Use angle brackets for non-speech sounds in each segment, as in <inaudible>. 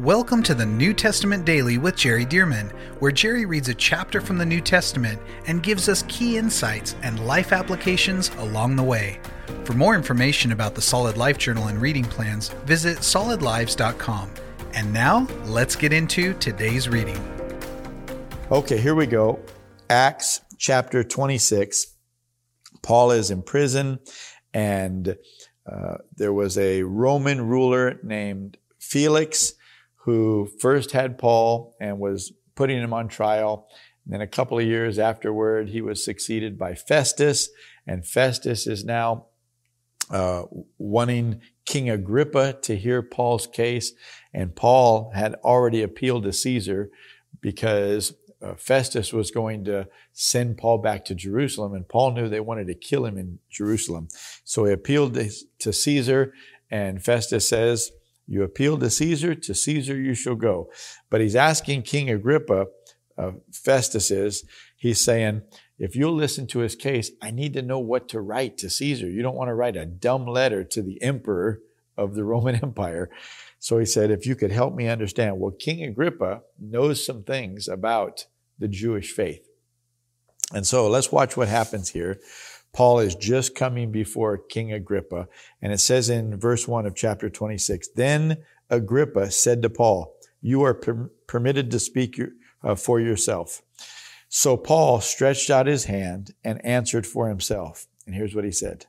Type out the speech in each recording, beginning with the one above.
Welcome to the New Testament Daily with Jerry Dirmann, where Jerry reads a chapter from the New Testament and gives us key insights and life applications along the way. For more information about the Solid Life Journal and reading plans, visit solidlives.com. And now, let's get into today's reading. Okay, here we go. Acts chapter 26. Paul is in prison, and uh, there was a Roman ruler named Felix who first had Paul and was putting him on trial. And then a couple of years afterward, he was succeeded by Festus, and Festus is now uh, wanting King Agrippa to hear Paul's case. And Paul had already appealed to Caesar because uh, Festus was going to send Paul back to Jerusalem, and Paul knew they wanted to kill him in Jerusalem. So he appealed to, to Caesar, and Festus says, you appeal to Caesar, to Caesar you shall go. But he's asking King Agrippa, uh, Festus is, he's saying, if you'll listen to his case, I need to know what to write to Caesar. You don't want to write a dumb letter to the emperor of the Roman <laughs> Empire. So he said, if you could help me understand. Well, King Agrippa knows some things about the Jewish faith. And so let's watch what happens here. Paul is just coming before King Agrippa. And it says in verse 1 of chapter 26 Then Agrippa said to Paul, You are per- permitted to speak your, uh, for yourself. So Paul stretched out his hand and answered for himself. And here's what he said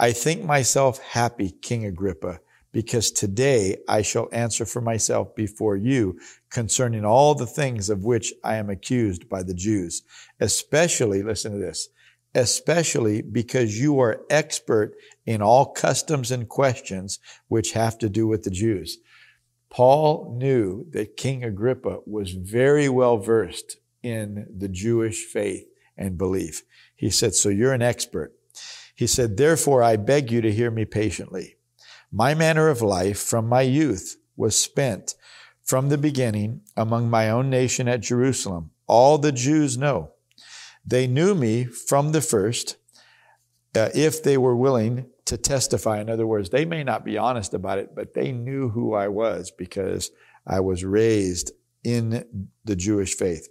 I think myself happy, King Agrippa, because today I shall answer for myself before you concerning all the things of which I am accused by the Jews, especially, listen to this, especially because you are expert in all customs and questions which have to do with the Jews. Paul knew that King Agrippa was very well versed in the Jewish faith and belief. He said, So you're an expert. He said, Therefore, I beg you to hear me patiently. My manner of life from my youth was spent from the beginning among my own nation at Jerusalem. All the Jews know. They knew me from the first uh, if they were willing to testify. In other words, they may not be honest about it, but they knew who I was because I was raised in the Jewish faith.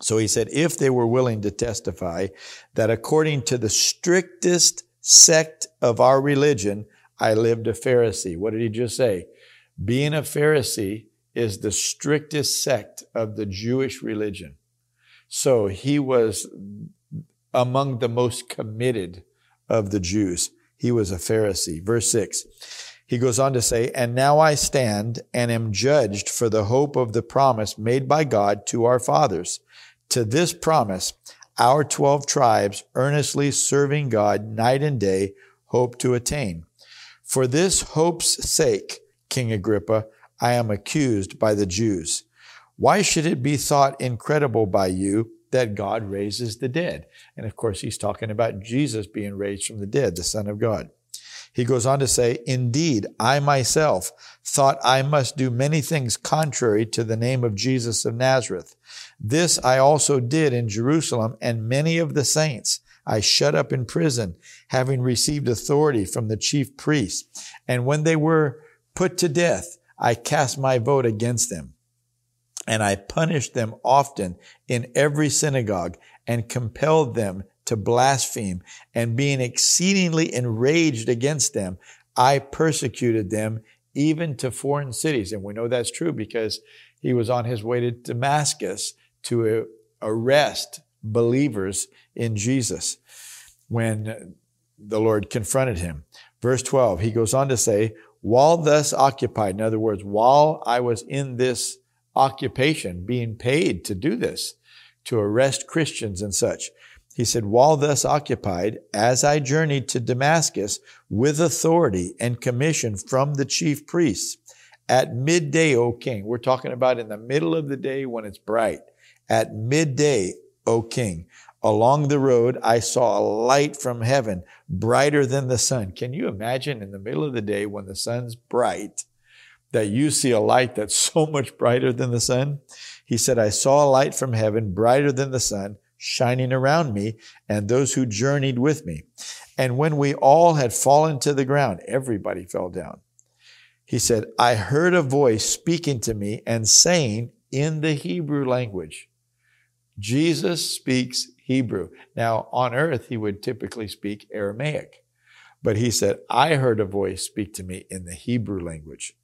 So he said, if they were willing to testify that according to the strictest sect of our religion, I lived a Pharisee. What did he just say? Being a Pharisee is the strictest sect of the Jewish religion. So he was among the most committed of the Jews. He was a Pharisee. Verse 6. He goes on to say, And now I stand and am judged for the hope of the promise made by God to our fathers. To this promise, our 12 tribes, earnestly serving God night and day, hope to attain. For this hope's sake, King Agrippa, I am accused by the Jews. Why should it be thought incredible by you that God raises the dead? And of course, he's talking about Jesus being raised from the dead, the Son of God. He goes on to say, Indeed, I myself thought I must do many things contrary to the name of Jesus of Nazareth. This I also did in Jerusalem, and many of the saints I shut up in prison, having received authority from the chief priests. And when they were put to death, I cast my vote against them. And I punished them often in every synagogue and compelled them to blaspheme. And being exceedingly enraged against them, I persecuted them even to foreign cities. And we know that's true because he was on his way to Damascus to uh, arrest believers in Jesus when the Lord confronted him. Verse 12, he goes on to say, while thus occupied, in other words, while I was in this occupation, being paid to do this, to arrest Christians and such. He said, while thus occupied, as I journeyed to Damascus with authority and commission from the chief priests, at midday, O king, we're talking about in the middle of the day when it's bright, at midday, O king, along the road, I saw a light from heaven, brighter than the sun. Can you imagine in the middle of the day when the sun's bright, that you see a light that's <laughs> so much brighter than the sun? He said, I saw a light from heaven, brighter than the sun, shining around me and those who journeyed with me. And when we all had fallen to the ground, everybody fell down. he said, I heard a voice speaking to me and saying in the Hebrew language, Jesus speaks Hebrew. Now, on earth, he would typically speak Aramaic. But he said, I heard a voice speak to me in the Hebrew language.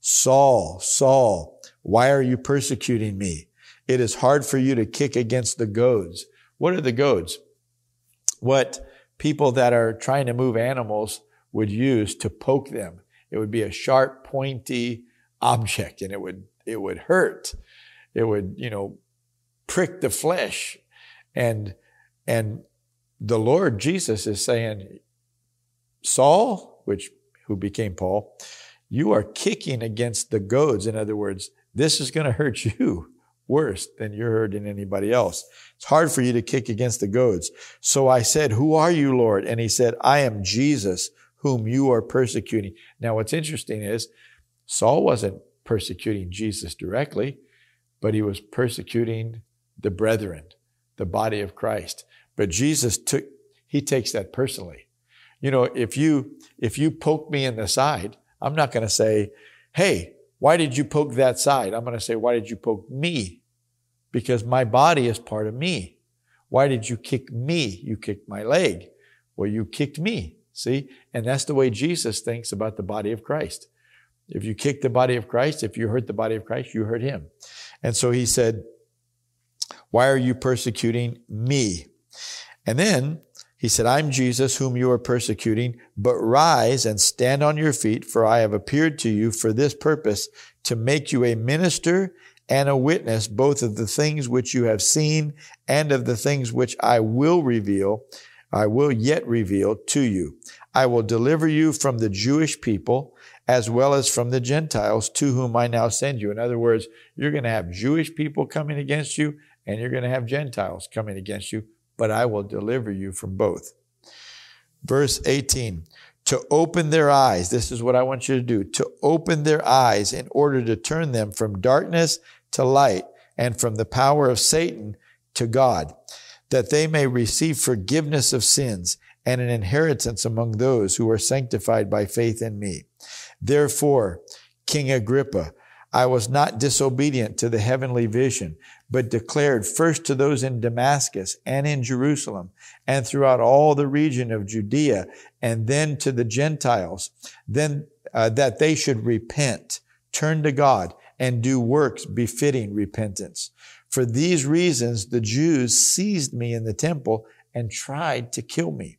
Saul, Saul, why are you persecuting me? It is hard for you to kick against the goads. What are the goads? What people that are trying to move animals would use to poke them. It would be a sharp, pointy object and it would, it would hurt. It would, you know, prick the flesh. And, and the Lord Jesus is saying, Saul, which, who became Paul, you are kicking against the goads. In other words, this is going to hurt <laughs> you worse than you're hurting anybody else. It's hard for you to kick against the goads. So I said, who are you, Lord? And he said, I am Jesus whom you are persecuting. Now, what's interesting is Saul wasn't persecuting Jesus directly, but he was persecuting the brethren, the body of Christ. But Jesus took, he takes that personally. You know, if you, if you poke me in the side, I'm not going to say, Hey, why did you poke that side? I'm going to say, why did you poke me? Because my body is part of me. Why did you kick me? You kicked my leg. Well, you kicked me. See? And that's the way Jesus thinks about the body of Christ. If you kick the body of Christ, if you hurt the body of Christ, you hurt him. And so he said, why are you persecuting me? And then he said, I'm Jesus whom you are persecuting, but rise and stand on your feet, for I have appeared to you for this purpose, to make you a minister and a witness both of the things which you have seen and of the things which I will reveal, I will yet reveal to you. I will deliver you from the Jewish people as well as from the Gentiles to whom I now send you. In other words, you're going to have Jewish people coming against you and you're going to have Gentiles coming against you, but I will deliver you from both. Verse 18, to open their eyes. This is what I want you to do. To open their eyes in order to turn them from darkness to light and from the power of Satan to God, that they may receive forgiveness of sins and an inheritance among those who are sanctified by faith in me. Therefore, King Agrippa, I was not disobedient to the heavenly vision, but declared first to those in Damascus and in Jerusalem and throughout all the region of Judea and then to the Gentiles, then uh, that they should repent, turn to God and do works befitting repentance. For these reasons, the Jews seized me in the temple and tried to kill me.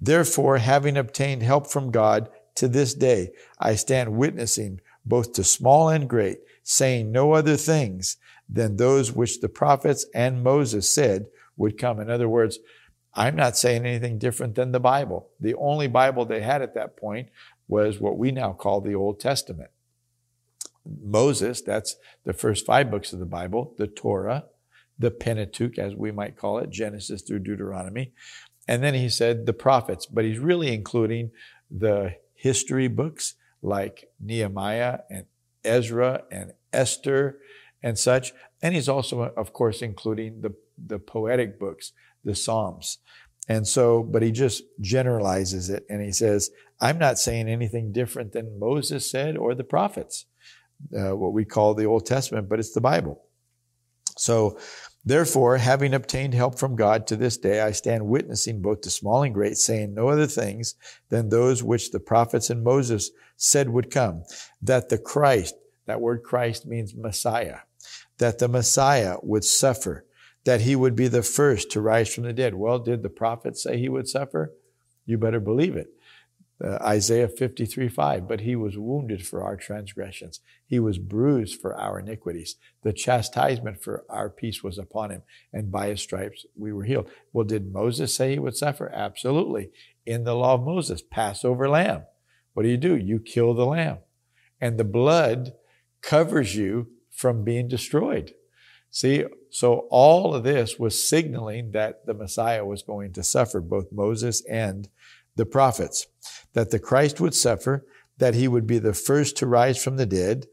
Therefore, having obtained help from God to this day, I stand witnessing both to small and great, saying no other things than those which the prophets and Moses said would come. In other words, I'm not saying anything different than the Bible. The only Bible they had at that point was what we now call the Old Testament. Moses, that's the first five books of the Bible, the Torah, the Pentateuch, as we might call it, Genesis through Deuteronomy. And then he said the prophets, but he's really including the history books like Nehemiah and Ezra and Esther and such. And he's also, of course, including the, the poetic books, the Psalms. And so, but he just generalizes it and he says, I'm not saying anything different than Moses said or the prophets uh, what we call the Old Testament, but it's the Bible. So, therefore, having obtained help from God to this day, I stand witnessing both to small and great, saying no other things than those which the prophets and Moses said would come, that the Christ, that word Christ means Messiah, that the Messiah would suffer, that he would be the first to rise from the dead. Well, did the prophets say he would suffer? You better believe it uh, Isaiah 53 5. But he was wounded for our transgressions, he was bruised for our iniquities. The chastisement for our peace was upon him, and by his stripes we were healed. Well, did Moses say he would suffer? Absolutely. In the law of Moses, Passover lamb. What do you do? You kill the lamb, and the blood covers you from being destroyed. See, so all of this was signaling that the Messiah was going to suffer, both Moses and the prophets, that the Christ would suffer, that he would be the first to rise from the dead,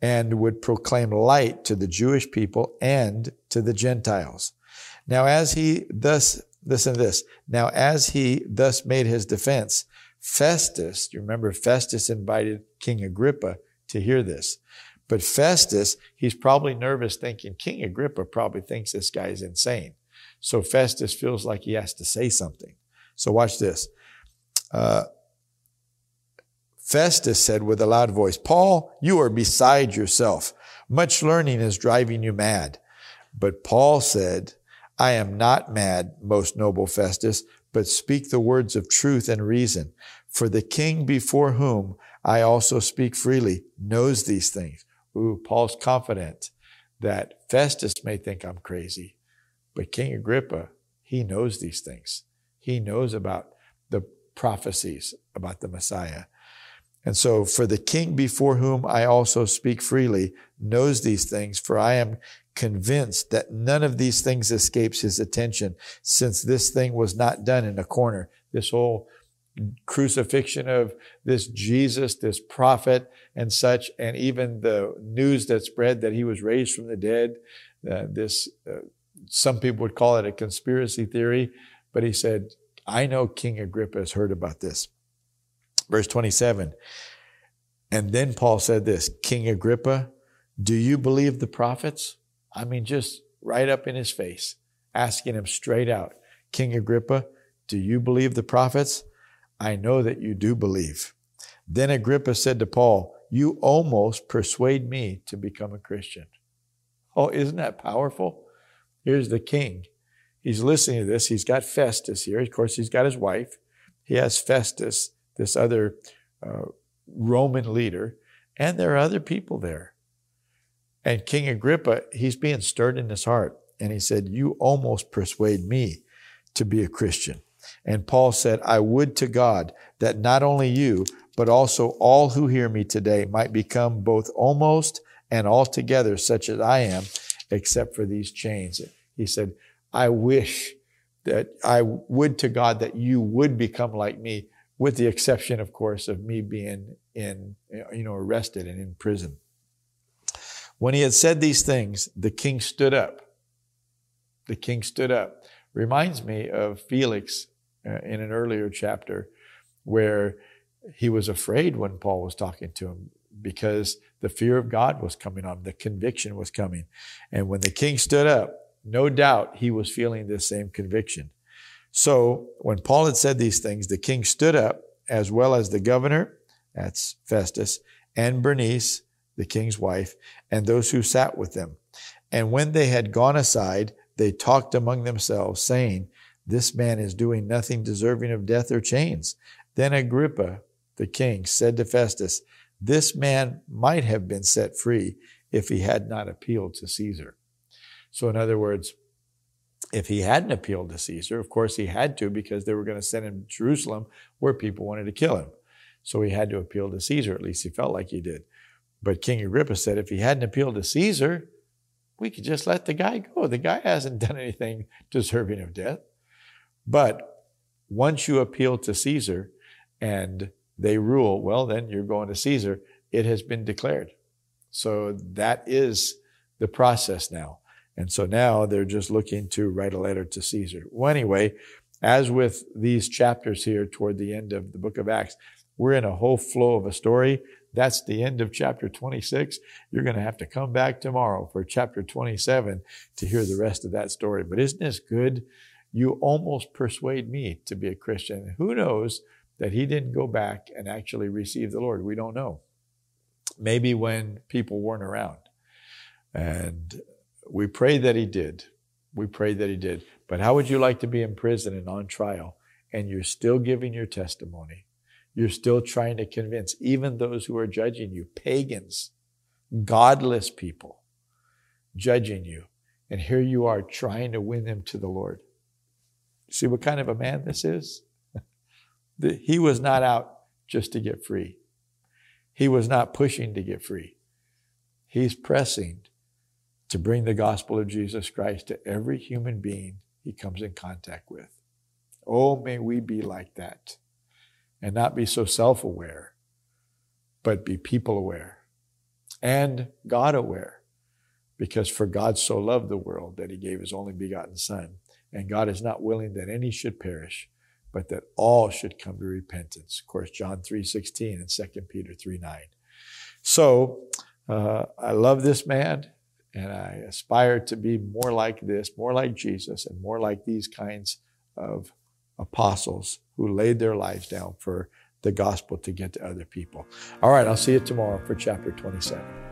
and would proclaim light to the Jewish people and to the Gentiles. Now, as he thus, listen to this, now as he thus made his defense, Festus, you remember Festus invited King Agrippa to hear this. But Festus, he's probably nervous thinking King Agrippa probably thinks this guy is insane. So Festus feels like he has to say something. So watch this. Uh, Festus said with a loud voice, Paul, you are beside yourself. Much learning is driving you mad. But Paul said, I am not mad, most noble Festus, but speak the words of truth and reason. For the king before whom I also speak freely knows these things. Ooh, Paul's confident that Festus may think I'm crazy, but King Agrippa, he knows these things. He knows about the prophecies about the Messiah. And so, for the king before whom I also speak freely knows these things, for I am convinced that none of these things escapes his attention, since this thing was not done in a corner. This whole crucifixion of this Jesus, this prophet and such, and even the news that spread that he was raised from the dead. Uh, this, uh, some people would call it a conspiracy theory, but he said, I know King Agrippa has heard about this. Verse 27. And then Paul said this, King Agrippa, do you believe the prophets? I mean, just right up in his face, asking him straight out, King Agrippa, do you believe the prophets? I know that you do believe. Then Agrippa said to Paul, You almost persuade me to become a Christian. Oh, isn't that powerful? Here's the king. He's listening to this. He's got Festus here. Of course, he's got his wife. He has Festus, this other uh, Roman leader, and there are other people there. And King Agrippa, he's being stirred in his heart. And he said, You almost persuade me to be a Christian. And Paul said, I would to God that not only you, but also all who hear me today might become both almost and altogether such as I am, except for these chains. He said, I wish that I would to God that you would become like me, with the exception, of course, of me being in, you know, arrested and in prison. When he had said these things, the king stood up. The king stood up. Reminds me of Felix uh, in an earlier chapter where he was afraid when Paul was talking to him because the fear of God was coming on, the conviction was coming. And when the king stood up, no doubt he was feeling this same conviction. So when Paul had said these things, the king stood up, as well as the governor, that's Festus, and Bernice, the king's wife, and those who sat with them. And when they had gone aside, they talked among themselves, saying, this man is doing nothing deserving of death or chains. Then Agrippa, the king, said to Festus, This man might have been set free if he had not appealed to Caesar. So, in other words, if he hadn't appealed to Caesar, of course he had to because they were going to send him to Jerusalem where people wanted to kill him. So he had to appeal to Caesar, at least he felt like he did. But King Agrippa said if he hadn't appealed to Caesar, we could just let the guy go. The guy hasn't done anything deserving of death. But once you appeal to Caesar and they rule, well, then you're going to Caesar. It has been declared. So that is the process now. And so now they're just looking to write a letter to Caesar. Well, anyway, as with these chapters here toward the end of the book of Acts, we're in a whole flow of a story. That's the end of chapter 26. You're going to have to come back tomorrow for chapter 27 to hear the rest of that story. But isn't this good? You almost persuade me to be a Christian. Who knows that he didn't go back and actually receive the Lord? We don't know. Maybe when people weren't around. And we pray that he did. We pray that he did. But how would you like to be in prison and on trial and you're still giving your testimony? You're still trying to convince even those who are judging you, pagans, godless people, judging you. And here you are trying to win them to the Lord. See what kind of a man this is? <laughs> he was not out just to get free. He was not pushing to get free. He's pressing to bring the gospel of Jesus Christ to every human being he comes in contact with. Oh, may we be like that and not be so self aware, but be people aware and God aware. Because for God so loved the world that he gave his only begotten Son and God is not willing that any should perish, but that all should come to repentance. Of course, John 3.16 and 2 Peter 3.9. So uh, I love this man and I aspire to be more like this, more like Jesus, and more like these kinds of apostles who laid their lives down for the gospel to get to other people. All right, I'll see you tomorrow for chapter 27.